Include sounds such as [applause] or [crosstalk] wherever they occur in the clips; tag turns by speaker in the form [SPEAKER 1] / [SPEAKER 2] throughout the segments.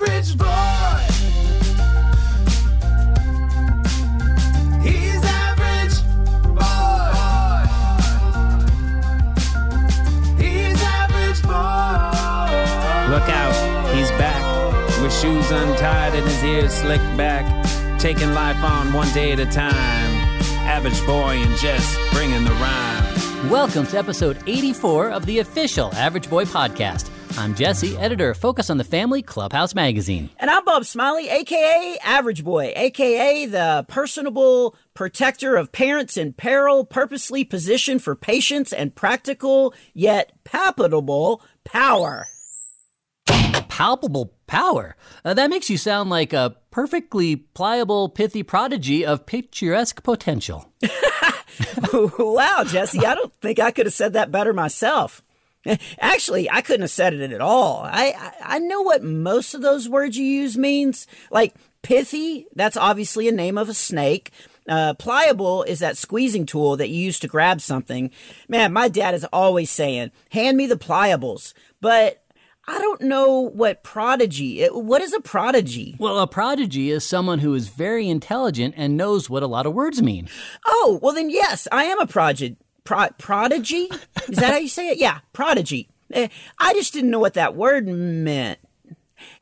[SPEAKER 1] average boy. He's average boy. He's average boy.
[SPEAKER 2] Look out, he's back. With shoes untied and his ears slicked back. Taking life on one day at a time. Average boy and Jess bringing the rhyme.
[SPEAKER 3] Welcome to episode 84 of the official Average Boy podcast. I'm Jesse, editor of Focus on the Family Clubhouse magazine.
[SPEAKER 4] And I'm Bob Smiley, aka Average Boy, aka the personable protector of parents in peril, purposely positioned for patience and practical yet palpable power.
[SPEAKER 3] Palpable power. Uh, that makes you sound like a perfectly pliable, pithy prodigy of picturesque potential. [laughs]
[SPEAKER 4] wow, Jesse, I don't think I could have said that better myself. [laughs] Actually, I couldn't have said it at all. I, I, I know what most of those words you use means. Like pithy, that's obviously a name of a snake. Uh, pliable is that squeezing tool that you use to grab something. Man, my dad is always saying, hand me the pliables. But I don't know what prodigy, what is a prodigy?
[SPEAKER 3] Well, a prodigy is someone who is very intelligent and knows what a lot of words mean.
[SPEAKER 4] Oh, well then yes, I am a prodigy. Pro- prodigy? [laughs] Is that how you say it? Yeah, prodigy. Eh, I just didn't know what that word meant.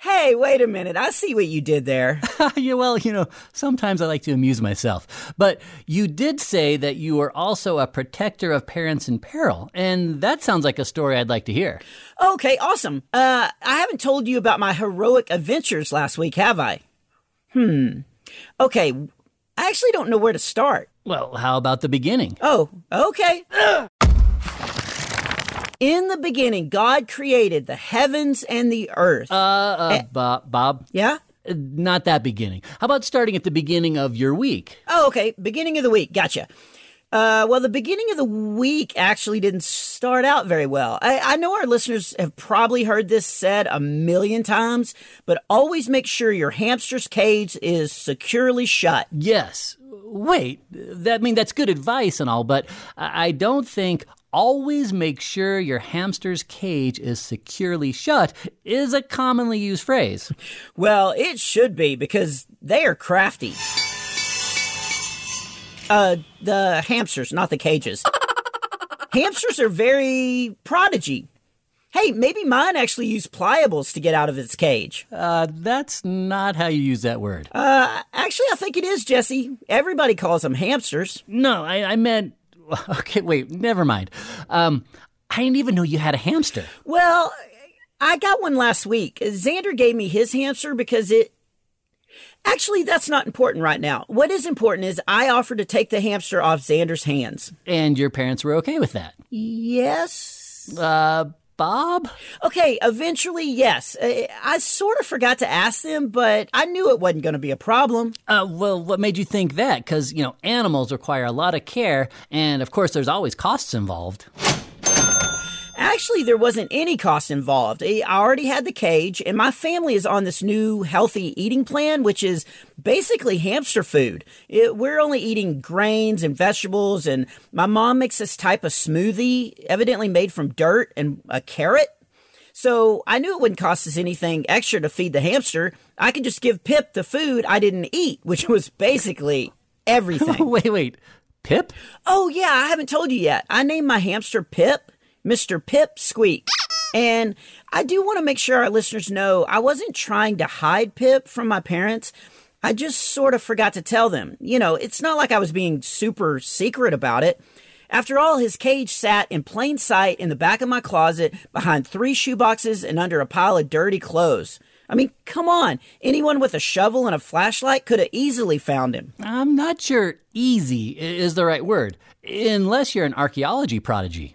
[SPEAKER 4] Hey, wait a minute. I see what you did there. [laughs]
[SPEAKER 3] yeah, well, you know, sometimes I like to amuse myself. But you did say that you were also a protector of parents in peril, and that sounds like a story I'd like to hear.
[SPEAKER 4] Okay, awesome. Uh, I haven't told you about my heroic adventures last week, have I? Hmm. Okay, I actually don't know where to start.
[SPEAKER 3] Well, how about the beginning?
[SPEAKER 4] Oh, okay. [clears throat] In the beginning, God created the heavens and the earth.
[SPEAKER 3] Uh, uh
[SPEAKER 4] Eh.
[SPEAKER 3] Bob, Bob,
[SPEAKER 4] yeah?
[SPEAKER 3] uh, not that beginning. How about starting at the beginning of your week?
[SPEAKER 4] Oh, okay. Beginning of the week. Gotcha. Uh, well, the beginning of the week actually didn't start out very well. I, I know our listeners have probably heard this said a million times, but always make sure your hamster's cage is securely shut.
[SPEAKER 3] Yes. Wait, that I mean that's good advice and all, but I I don't think always make sure your hamster's cage is securely shut is a commonly used phrase. [laughs]
[SPEAKER 4] Well, it should be because they are crafty. Uh, the hamsters, not the cages. [laughs] hamsters are very prodigy. Hey, maybe mine actually used pliables to get out of its cage.
[SPEAKER 3] Uh, that's not how you use that word.
[SPEAKER 4] Uh, actually, I think it is, Jesse. Everybody calls them hamsters.
[SPEAKER 3] No, I, I meant. [laughs] Okay, wait, never mind. Um, I didn't even know you had a hamster.
[SPEAKER 4] Well, I got one last week. Xander gave me his hamster because it. Actually, that's not important right now. What is important is I offered to take the hamster off Xander's hands.
[SPEAKER 3] And your parents were okay with that.
[SPEAKER 4] Yes?
[SPEAKER 3] Uh, Bob?
[SPEAKER 4] Okay, eventually, yes. Uh, I sort of forgot to ask them, but I knew it wasn't going to be a problem.
[SPEAKER 3] Uh, well, what made you think that? Because, you know, animals require a lot of care, and of course, there's always costs involved.
[SPEAKER 4] Actually, there wasn't any cost involved. I already had the cage, and my family is on this new healthy eating plan, which is basically hamster food. It, we're only eating grains and vegetables, and my mom makes this type of smoothie, evidently made from dirt and a carrot. So I knew it wouldn't cost us anything extra to feed the hamster. I could just give Pip the food I didn't eat, which was basically everything. [laughs]
[SPEAKER 3] wait, wait. Pip?
[SPEAKER 4] Oh, yeah, I haven't told you yet. I named my hamster Pip, Mr. Pip Squeak. And I do want to make sure our listeners know I wasn't trying to hide Pip from my parents. I just sort of forgot to tell them. You know, it's not like I was being super secret about it. After all, his cage sat in plain sight in the back of my closet behind three shoeboxes and under a pile of dirty clothes. I mean, come on. Anyone with a shovel and a flashlight could have easily found him.
[SPEAKER 3] I'm not sure easy is the right word, unless you're an archaeology prodigy.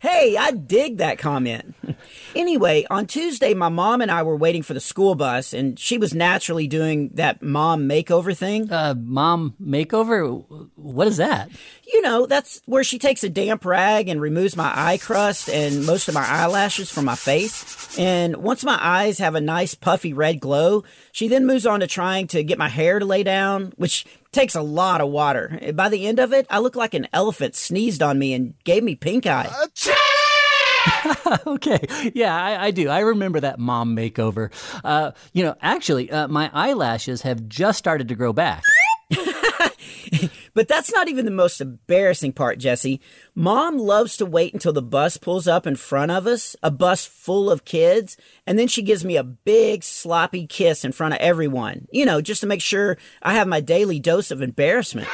[SPEAKER 4] Hey, I dig that comment. anyway, on Tuesday, my mom and I were waiting for the school bus, and she was naturally doing that mom makeover thing.
[SPEAKER 3] Uh, mom makeover? What is that?
[SPEAKER 4] You know, that's where she takes a damp rag and removes my eye crust and most of my eyelashes from my face. And once my eyes have a nice puffy red glow, she then moves on to trying to get my hair to lay down, which takes a lot of water. By the end of it, I look like an elephant sneezed on me and gave me pink eye. [laughs]
[SPEAKER 3] okay, yeah, I, I do. I remember that mom makeover. Uh, you know, actually, uh, my eyelashes have just started to grow back. [laughs]
[SPEAKER 4] But that's not even the most embarrassing part, Jesse. Mom loves to wait until the bus pulls up in front of us, a bus full of kids, and then she gives me a big sloppy kiss in front of everyone. You know, just to make sure I have my daily dose of embarrassment.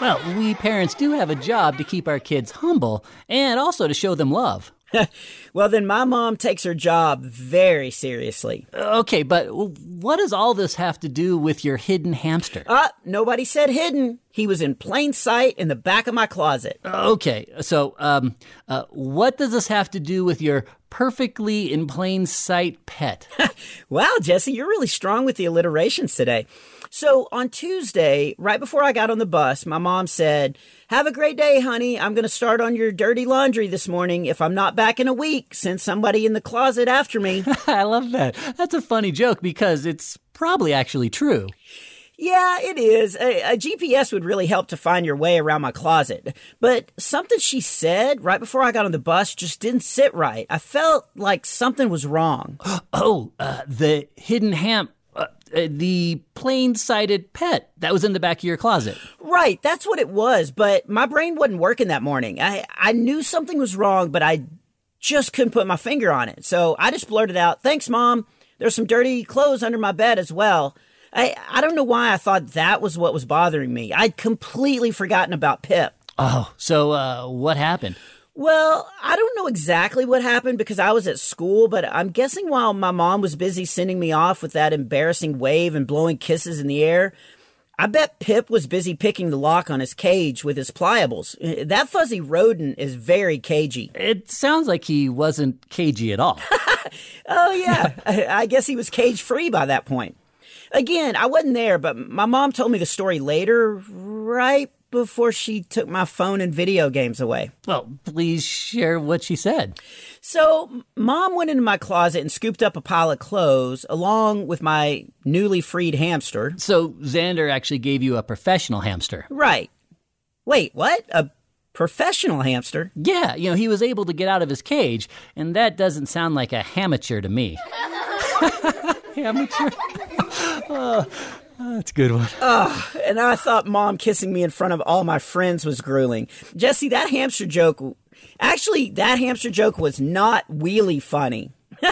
[SPEAKER 3] Well, we parents do have a job to keep our kids humble and also to show them love. [laughs]
[SPEAKER 4] Well, then my mom takes her job very seriously.
[SPEAKER 3] Okay, but what does all this have to do with your hidden hamster?
[SPEAKER 4] Ah, nobody said hidden. He was in plain sight in the back of my closet.
[SPEAKER 3] Okay, so um, uh, what does this have to do with your perfectly in plain sight pet? [laughs]
[SPEAKER 4] Wow, Jesse, you're really strong with the alliterations today. So on Tuesday, right before I got on the bus, my mom said, Have a great day, honey. I'm going to start on your dirty laundry this morning. If I'm not back in a week, send somebody in the closet after me. [laughs]
[SPEAKER 3] I love that. That's a funny joke because it's probably actually true.
[SPEAKER 4] yeah, it is. A, a GPS would really help to find your way around my closet. But something she said right before I got on the bus just didn't sit right. I felt like something was wrong. [gasps]
[SPEAKER 3] Oh, uh, the hidden ham. Uh, the plain sighted pet that was in the back of your closet.
[SPEAKER 4] Right, that's what it was, but my brain wasn't working that morning. I, I knew something was wrong, but I just couldn't put my finger on it. So I just blurted out, Thanks, Mom. There's some dirty clothes under my bed as well. I, I don't know why I thought that was what was bothering me. I'd completely forgotten about Pip.
[SPEAKER 3] Oh, so uh, what happened?
[SPEAKER 4] Well, I don't know exactly what happened because I was at school, but I'm guessing while my mom was busy sending me off with that embarrassing wave and blowing kisses in the air, I bet Pip was busy picking the lock on his cage with his pliables. Eh, that fuzzy rodent is very cagey.
[SPEAKER 3] It sounds like he wasn't cagey at all. [laughs]
[SPEAKER 4] Oh, yeah. [laughs] I, I guess he was cage free by that point. Again, I wasn't there, but my mom told me the story later, right before she took my phone and video games away.
[SPEAKER 3] well, please share what she said.
[SPEAKER 4] So, mom went into my closet and scooped up a pile of clothes along with my newly freed hamster.
[SPEAKER 3] So Xander actually gave you a professional hamster.
[SPEAKER 4] Right. Wait, what? A professional hamster?
[SPEAKER 3] Yeah, you know, he was able to get out of his cage, and that doesn't sound like a amateur to me. [laughs] amateur? [laughs] Oh, oh, that's a good one.
[SPEAKER 4] And I thought mom kissing me in front of all my friends was grueling. Jesse, that hamster joke, actually, that hamster joke was not wheelie funny. [laughs]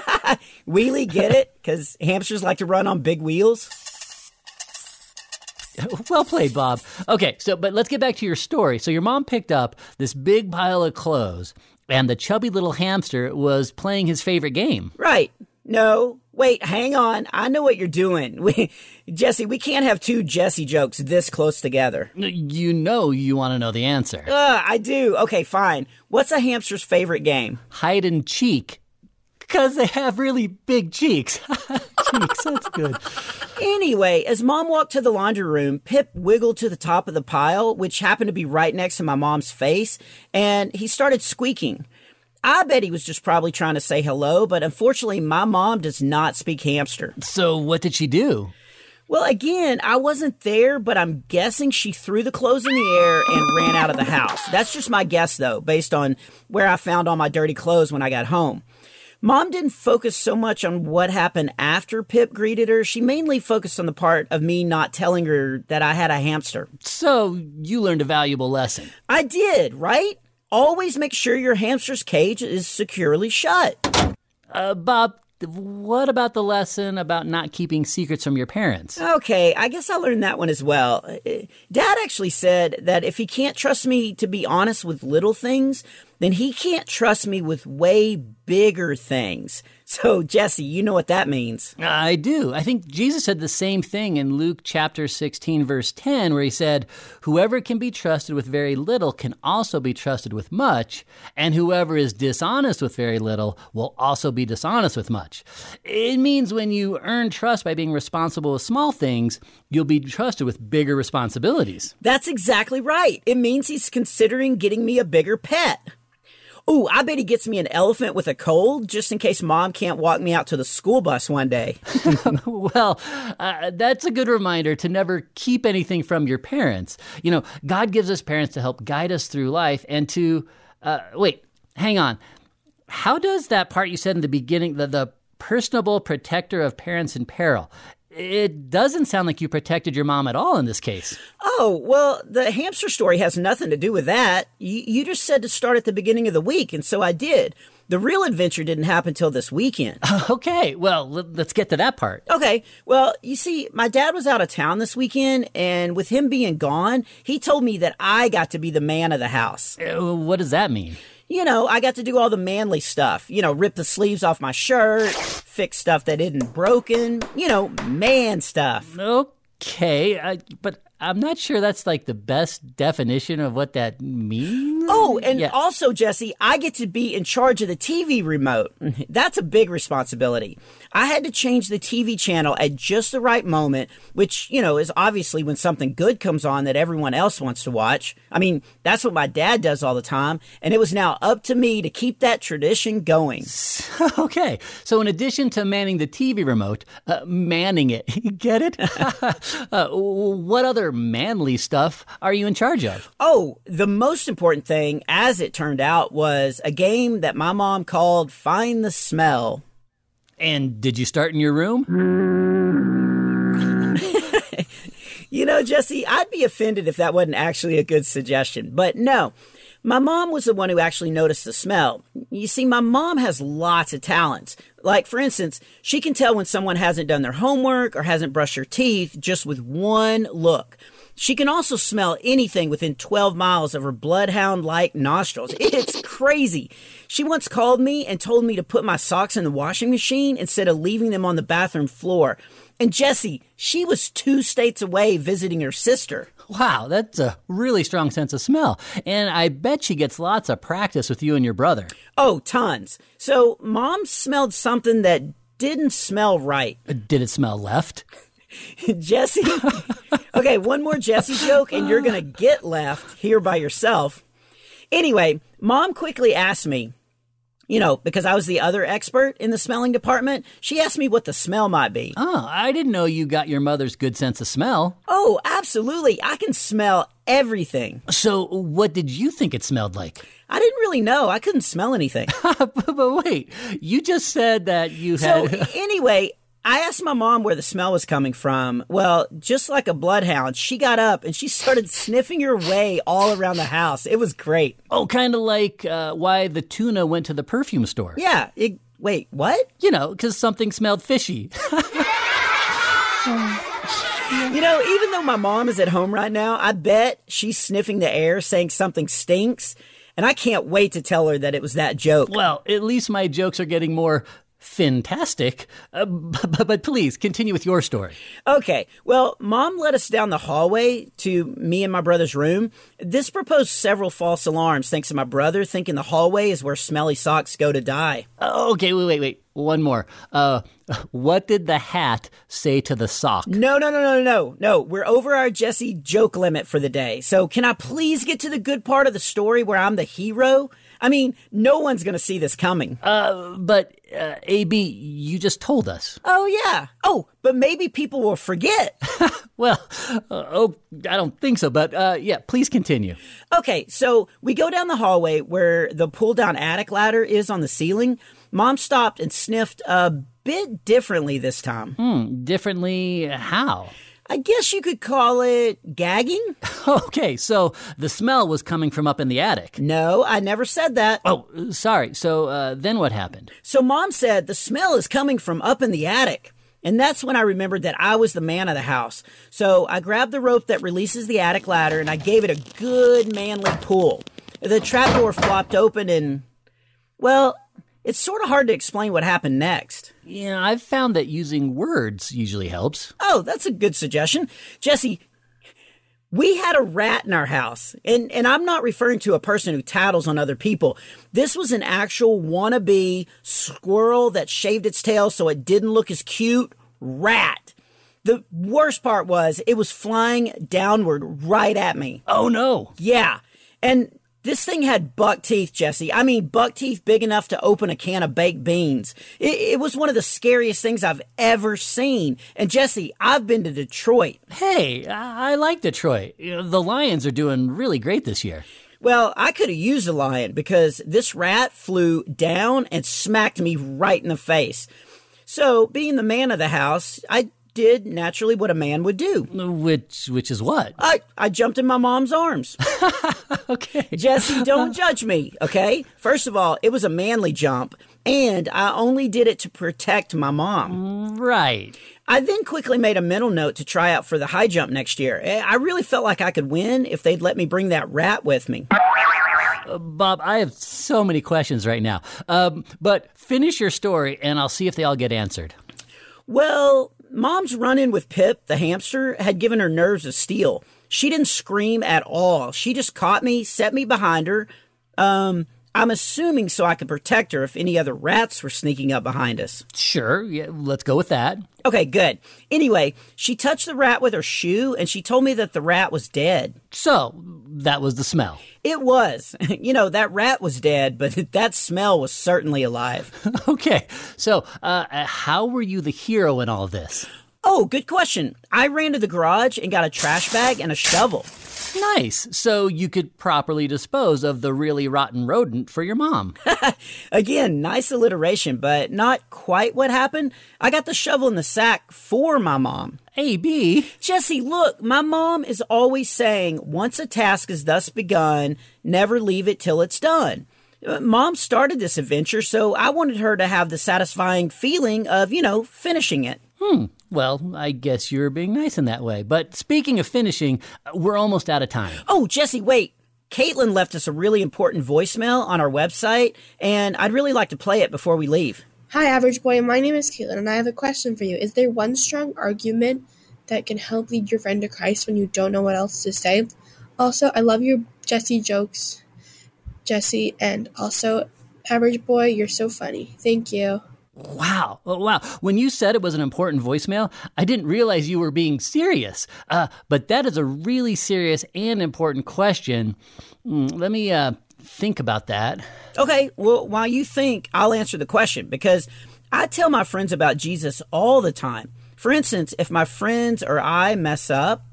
[SPEAKER 4] wheelie, get it? Because hamsters like to run on big wheels. [laughs]
[SPEAKER 3] Well played, Bob. Okay, so but let's get back to your story. So your mom picked up this big pile of clothes, and the chubby little hamster was playing his favorite game.
[SPEAKER 4] Right. No. Wait, hang on. I know what you're doing. [laughs] We, Jesse, we can't have two Jesse jokes this close together.
[SPEAKER 3] You know you want to know the answer.
[SPEAKER 4] Uh, I do. Okay, fine. What's a hamster's favorite game?
[SPEAKER 3] Hide and cheek. Because they have really big cheeks. [laughs] cheeks, that's good.
[SPEAKER 4] Anyway, as mom walked to the laundry room, Pip wiggled to the top of the pile, which happened to be right next to my mom's face, and he started squeaking. I bet he was just probably trying to say hello, but unfortunately, my mom does not speak hamster.
[SPEAKER 3] So what did she do?
[SPEAKER 4] Well, again, I wasn't there, but I'm guessing she threw the clothes in the air and ran out of the house. That's just my guess, though, based on where I found all my dirty clothes when I got home. Mom didn't focus so much on what happened after Pip greeted her. She mainly focused on the part of me not telling her that I had a hamster.
[SPEAKER 3] So you learned a valuable lesson.
[SPEAKER 4] I did, right? Always make sure your hamster's cage is securely shut.
[SPEAKER 3] Uh, Bob, what about the lesson about not keeping secrets from your parents?
[SPEAKER 4] Okay, I guess I learned that one as well. Uh, Dad actually said that if he can't trust me to be honest with little things, then he can't trust me with way bigger things. So, Jesse, you know what that means.
[SPEAKER 3] I do. I think Jesus said the same thing in Luke chapter 16, verse 10, where he said, Whoever can be trusted with very little can also be trusted with much, and whoever is dishonest with very little will also be dishonest with much. It means when you earn trust by being responsible with small things, you'll be trusted with bigger responsibilities.
[SPEAKER 4] That's exactly right. It means he's considering getting me a bigger pet. Ooh, I bet he gets me an elephant with a cold just in case mom can't walk me out to the school bus one day. [laughs]
[SPEAKER 3] Well, uh, that's a good reminder to never keep anything from your parents. You know, God gives us parents to help guide us through life and to, uh, wait, hang on. How does that part you said in the beginning, the, the personable protector of parents in peril, it doesn't sound like you protected your mom at all in this case.
[SPEAKER 4] Oh, well, the hamster story has nothing to do with that. You, you just said to start at the beginning of the week, and so I did. The real adventure didn't happen till this weekend. [laughs]
[SPEAKER 3] Okay, well, let- let's get to that part.
[SPEAKER 4] Okay, well, you see, my dad was out of town this weekend, and with him being gone, he told me that I got to be the man of the house.
[SPEAKER 3] Uh, What does that mean?
[SPEAKER 4] You know, I got to do all the manly stuff. You know, rip the sleeves off my shirt, fix stuff that isn't broken. You know, man stuff.
[SPEAKER 3] Okay, I, but I'm not sure that's like the best definition of what that means.
[SPEAKER 4] Oh, and
[SPEAKER 3] Yeah.
[SPEAKER 4] also, Jesse, I get to be in charge of the TV remote. [laughs] That's a big responsibility. I had to change the TV channel at just the right moment, which, you know, is obviously when something good comes on that everyone else wants to watch. I mean, that's what my dad does all the time, and it was now up to me to keep that tradition going. [laughs]
[SPEAKER 3] okay, so in addition to manning the TV remote, uh, manning it, [laughs] get it? uh, what other manly stuff are you in charge of?
[SPEAKER 4] Oh, the most important thing, as it turned out, was a game that my mom called Find the Smell.
[SPEAKER 3] And did you start in your room? [laughs]
[SPEAKER 4] You know, Jesse, I'd be offended if that wasn't actually a good suggestion. But no, my mom was the one who actually noticed the smell. You see, my mom has lots of talents. Like, for instance, she can tell when someone hasn't done their homework or hasn't brushed their teeth just with one look. She can also smell anything within 12 miles of her bloodhound like nostrils. It's crazy. She once called me and told me to put my socks in the washing machine instead of leaving them on the bathroom floor. And Jesse, she was two states away visiting her sister.
[SPEAKER 3] Wow, that's a really strong sense of smell. And I bet she gets lots of practice with you and your brother.
[SPEAKER 4] Oh, tons. So, mom smelled something that didn't smell right.
[SPEAKER 3] Uh, did it smell left? [laughs]
[SPEAKER 4] Jesse. okay, one more Jesse joke, and you're going to get left here by yourself. Anyway, mom quickly asked me, you know, because I was the other expert in the smelling department, she asked me what the smell might be.
[SPEAKER 3] Oh, I didn't know you got your mother's good sense of smell.
[SPEAKER 4] Oh, absolutely. I can smell everything.
[SPEAKER 3] So, what did you think it smelled like?
[SPEAKER 4] I didn't really know. I couldn't smell anything. [laughs]
[SPEAKER 3] but, but wait, you just said that you had.
[SPEAKER 4] So [laughs] anyway, I asked my mom where the smell was coming from. Well, just like a bloodhound, she got up and she [laughs] started sniffing her way all around the house. It was great.
[SPEAKER 3] oh, kind of like uh, why the tuna went to the perfume store.
[SPEAKER 4] Yeah. It, wait, what?
[SPEAKER 3] You know, because something smelled fishy.
[SPEAKER 4] You know, even though my mom is at home right now, I bet she's sniffing the air saying something stinks. And I can't wait to tell her that it was that joke.
[SPEAKER 3] well, at least my jokes are getting more fantastic. Uh, [laughs] but, but please continue with your story.
[SPEAKER 4] Okay, well, mom led us down the hallway to me and my brother's room. This proposed several false alarms thanks to my brother thinking the hallway is where smelly socks go to die.
[SPEAKER 3] Oh, okay, wait, wait, wait. One more. Uh, [laughs] what did the hat say to the sock?
[SPEAKER 4] No, no, no, no, no, no. We're over our Jesse joke limit for the day. So can I please get to the good part of the story where I'm the hero? I mean, no one's going to see this coming.
[SPEAKER 3] Uh, but uh, AB, you just told us.
[SPEAKER 4] oh, yeah. Oh, but maybe people will forget. [laughs]
[SPEAKER 3] Well, uh, oh, I don't think so. But uh, yeah, please continue.
[SPEAKER 4] Okay, so we go down the hallway where the pull down attic ladder is on the ceiling. Mom stopped and sniffed a bit differently this time.
[SPEAKER 3] Hmm, differently, how?
[SPEAKER 4] I guess you could call it gagging? [laughs]
[SPEAKER 3] Okay, so the smell was coming from up in the attic.
[SPEAKER 4] No, I never said that.
[SPEAKER 3] Oh, sorry. So uh, then what happened?
[SPEAKER 4] So mom said the smell is coming from up in the attic. And that's when I remembered that I was the man of the house. So I grabbed the rope that releases the attic ladder and I gave it a good manly pull. The trapdoor flopped open and, well, it's sort of hard to explain what happened next.
[SPEAKER 3] Yeah, I've found that using words usually helps.
[SPEAKER 4] Oh, that's a good suggestion. Jesse, we had a rat in our house. And, and I'm not referring to a person who tattles on other people. This was an actual wannabe squirrel that shaved its tail so it didn't look as cute rat. The worst part was it was flying downward right at me.
[SPEAKER 3] Oh no.
[SPEAKER 4] Yeah. And this thing had buck teeth, Jesse. I mean, buck teeth big enough to open a can of baked beans. It, it was one of the scariest things I've ever seen. And Jesse, I've been to Detroit.
[SPEAKER 3] Hey, I, I like Detroit. The Lions are doing really great this year.
[SPEAKER 4] Well, I could have used a lion because this rat flew down and smacked me right in the face. So, being the man of the house, I did naturally what a man would do.
[SPEAKER 3] Which which is what?
[SPEAKER 4] I, I jumped in my mom's arms. [laughs]
[SPEAKER 3] Okay.
[SPEAKER 4] Jesse, don't judge me, okay? First of all, it was a manly jump, and I only did it to protect my mom.
[SPEAKER 3] Right.
[SPEAKER 4] I then quickly made a mental note to try out for the high jump next year. Eh, I really felt like I could win if they'd let me bring that rat with me.
[SPEAKER 3] Bob, I have so many questions right now. Um, but finish your story and I'll see if they all get answered.
[SPEAKER 4] Well, mom's run in with Pip, the hamster, had given her nerves of steel. She didn't scream at all. She just caught me, set me behind her. Um, I'm assuming so I could protect her if any other rats were sneaking up behind us.
[SPEAKER 3] Sure, yeah, let's go with that.
[SPEAKER 4] Okay, good. Anyway, she touched the rat with her shoe and she told me that the rat was dead.
[SPEAKER 3] So, that was the smell.
[SPEAKER 4] It was. [laughs] You know, that rat was dead, but [laughs] that smell was certainly alive. [laughs]
[SPEAKER 3] Okay, so uh, uh, how were you the hero in all this?
[SPEAKER 4] Oh, good question. I ran to the garage and got a trash bag and a shovel.
[SPEAKER 3] Nice. So you could properly dispose of the really rotten rodent for your mom. [laughs]
[SPEAKER 4] Again, nice alliteration, but not quite what happened. I got the shovel in the sack for my mom.
[SPEAKER 3] AB.
[SPEAKER 4] Jesse, look, my mom is always saying, once a task is thus begun, never leave it till it's done. Uh, Mom started this adventure, so I wanted her to have the satisfying feeling of, you know, finishing it.
[SPEAKER 3] Well, I guess you're being nice in that way. But speaking of finishing, uh, we're almost out of time.
[SPEAKER 4] Oh, Jesse, wait. Caitlin left us a really important voicemail on our website, and I'd really like to play it before we leave.
[SPEAKER 5] Hi, Average Boy. My name is Caitlin, and I have a question for you. Is there one strong argument that can help lead your friend to Christ when you don't know what else to say? Also, I love your Jesse jokes, Jesse, and also, Average Boy, you're so funny. Thank you.
[SPEAKER 3] Wow. Oh, wow. When you said it was an important voicemail, I didn't realize you were being serious. Uh, but that is a really serious and important question. Mm, let me uh, think about that.
[SPEAKER 4] Okay, well, while you think, I'll answer the question because I tell my friends about Jesus all the time. For instance, if my friends or I mess up,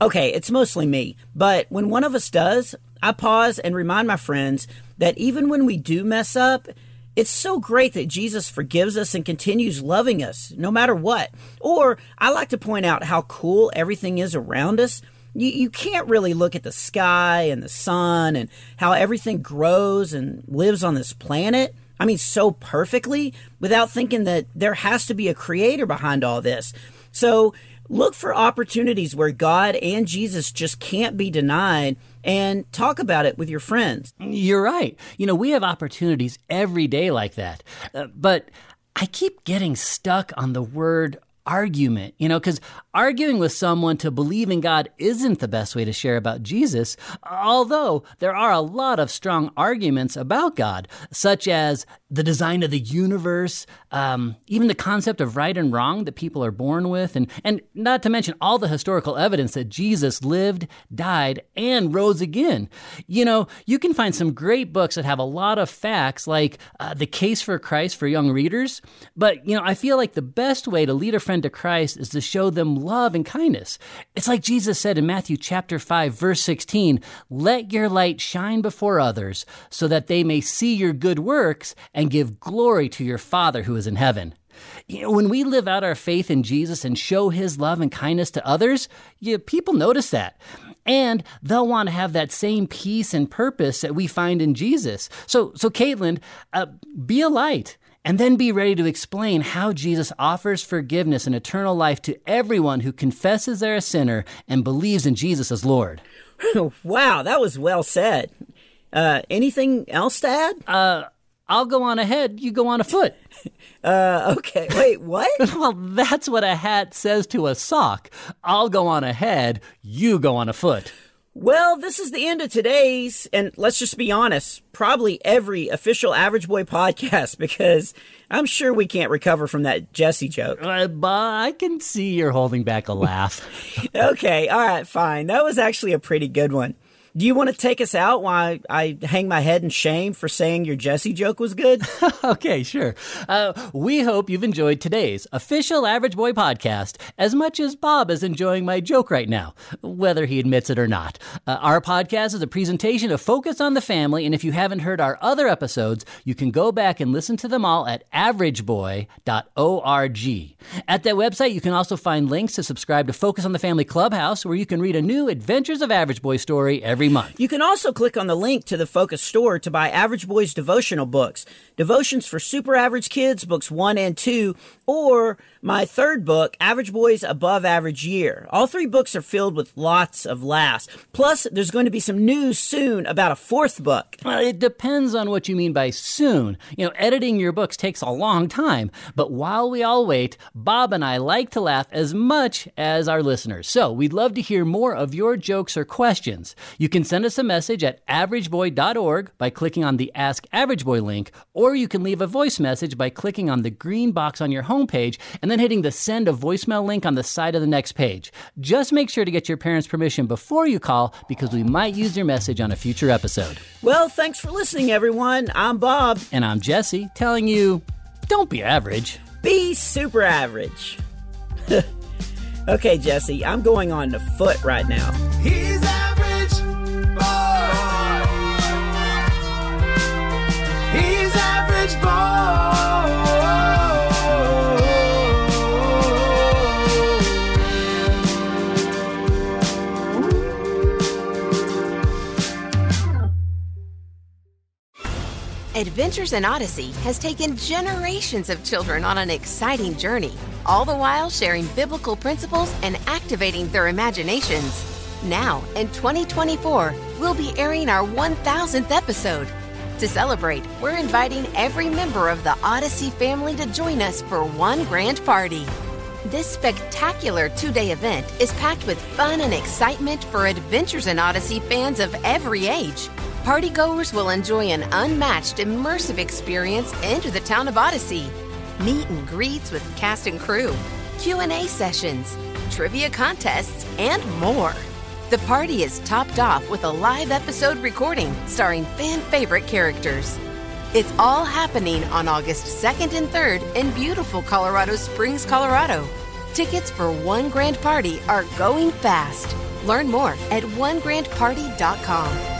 [SPEAKER 4] okay, it's mostly me, but when one of us does, I pause and remind my friends that even when we do mess up, it's so great that Jesus forgives us and continues loving us no matter what. Or I like to point out how cool everything is around us. You, you can't really look at the sky and the sun and how everything grows and lives on this planet. I mean, so perfectly without thinking that there has to be a creator behind all this. So look for opportunities where God and Jesus just can't be denied and talk about it with your friends.
[SPEAKER 3] You're right. You know, we have opportunities every day like that. Uh, but I keep getting stuck on the word argument, you know, because arguing with someone to believe in God isn't the best way to share about Jesus, although there are a lot of strong arguments about God, such as the design of the universe, um, even the concept of right and wrong that people are born with, and, and not to mention all the historical evidence that Jesus lived, died, and rose again. You know, you can find some great books that have a lot of facts, like uh, The Case for Christ for young readers, but, you know, I feel like the best way to lead a friend to Christ is to show them love and kindness. It's like Jesus said in Matthew chapter 5 verse 16, "Let your light shine before others, so that they may see your good works and give glory to your Father who is in heaven." You know, when we live out our faith in Jesus and show his love and kindness to others, you, people notice that. And they'll want to have that same peace and purpose that we find in Jesus. So, so Caitlin, uh, be a light and then be ready to explain how Jesus offers forgiveness and eternal life to everyone who confesses they're a sinner and believes in Jesus as Lord. [laughs]
[SPEAKER 4] wow, that was well said. Uh, anything else to add?
[SPEAKER 3] I'll go on ahead, you go on afoot. [laughs]
[SPEAKER 4] Uh, okay, wait, what? [laughs]
[SPEAKER 3] well, that's what a hat says to a sock. I'll go on ahead, you go on afoot.
[SPEAKER 4] Well, this is the end of today's, and let's just be honest, probably every official Average Boy [laughs] podcast because I'm sure we can't recover from that Jesse joke.
[SPEAKER 3] Uh, but I can see you're holding back a laugh. [laughs]
[SPEAKER 4] Okay, all right, fine. That was actually a pretty good one. Do you want to take us out while I, hang my head in shame for saying your Jesse joke was good? [laughs]
[SPEAKER 3] okay, sure. Uh, we hope you've enjoyed today's official Average Boy podcast as much as Bob is enjoying my joke right now, whether he admits it or not. Uh, our podcast is a presentation of Focus on the Family, and if you haven't heard our other episodes, you can go back and listen to them all at averageboy.org. At that website, you can also find links to subscribe to Focus on the Family Clubhouse, where you can read a new Adventures of Average Boy story every month.
[SPEAKER 4] You can also click on the link to the Focus store to buy Average Boys devotional books, devotions for super average kids, books one and two, or my third book, Average Boys Above Average Year. All three books are filled with lots of laughs. Plus, there's going to be some news soon about a fourth book.
[SPEAKER 3] Well, it depends on what you mean by soon. You know, editing your books takes a long time, but while we all wait, Bob and I like to laugh as much as our listeners. So we'd love to hear more of your jokes or questions. You can send us a message at averageboy.org by clicking on the Ask Average Boy link, or you can leave a voice message by clicking on the green box on your homepage and then hitting the send a voicemail link on the side of the next page. Just make sure to get your parents' permission before you call because we might use your message on a future episode.
[SPEAKER 4] Well, thanks for listening, everyone. I'm Bob.
[SPEAKER 3] And I'm Jesse telling you don't be average.
[SPEAKER 4] Be super average. [laughs] okay, Jesse, I'm going on the foot right now.
[SPEAKER 1] He's
[SPEAKER 6] Adventures in Odyssey has taken generations of children on an exciting journey, all the while sharing biblical principles and activating their imaginations. Now, in 2024, we'll be airing our 1000th episode. To celebrate, we're inviting every member of the Odyssey family to join us for one grand party. This spectacular two day event is packed with fun and excitement for Adventures in Odyssey fans of every age. Partygoers will enjoy an unmatched immersive experience into the town of Odyssey. Meet and greets with cast and crew, Q&A sessions, trivia contests, and more. The party is topped off with a live episode recording starring fan favorite characters. It's all happening on August 2nd and 3rd in beautiful Colorado Springs, Colorado. Tickets for One Grand Party are going fast. Learn more at onegrandparty.com.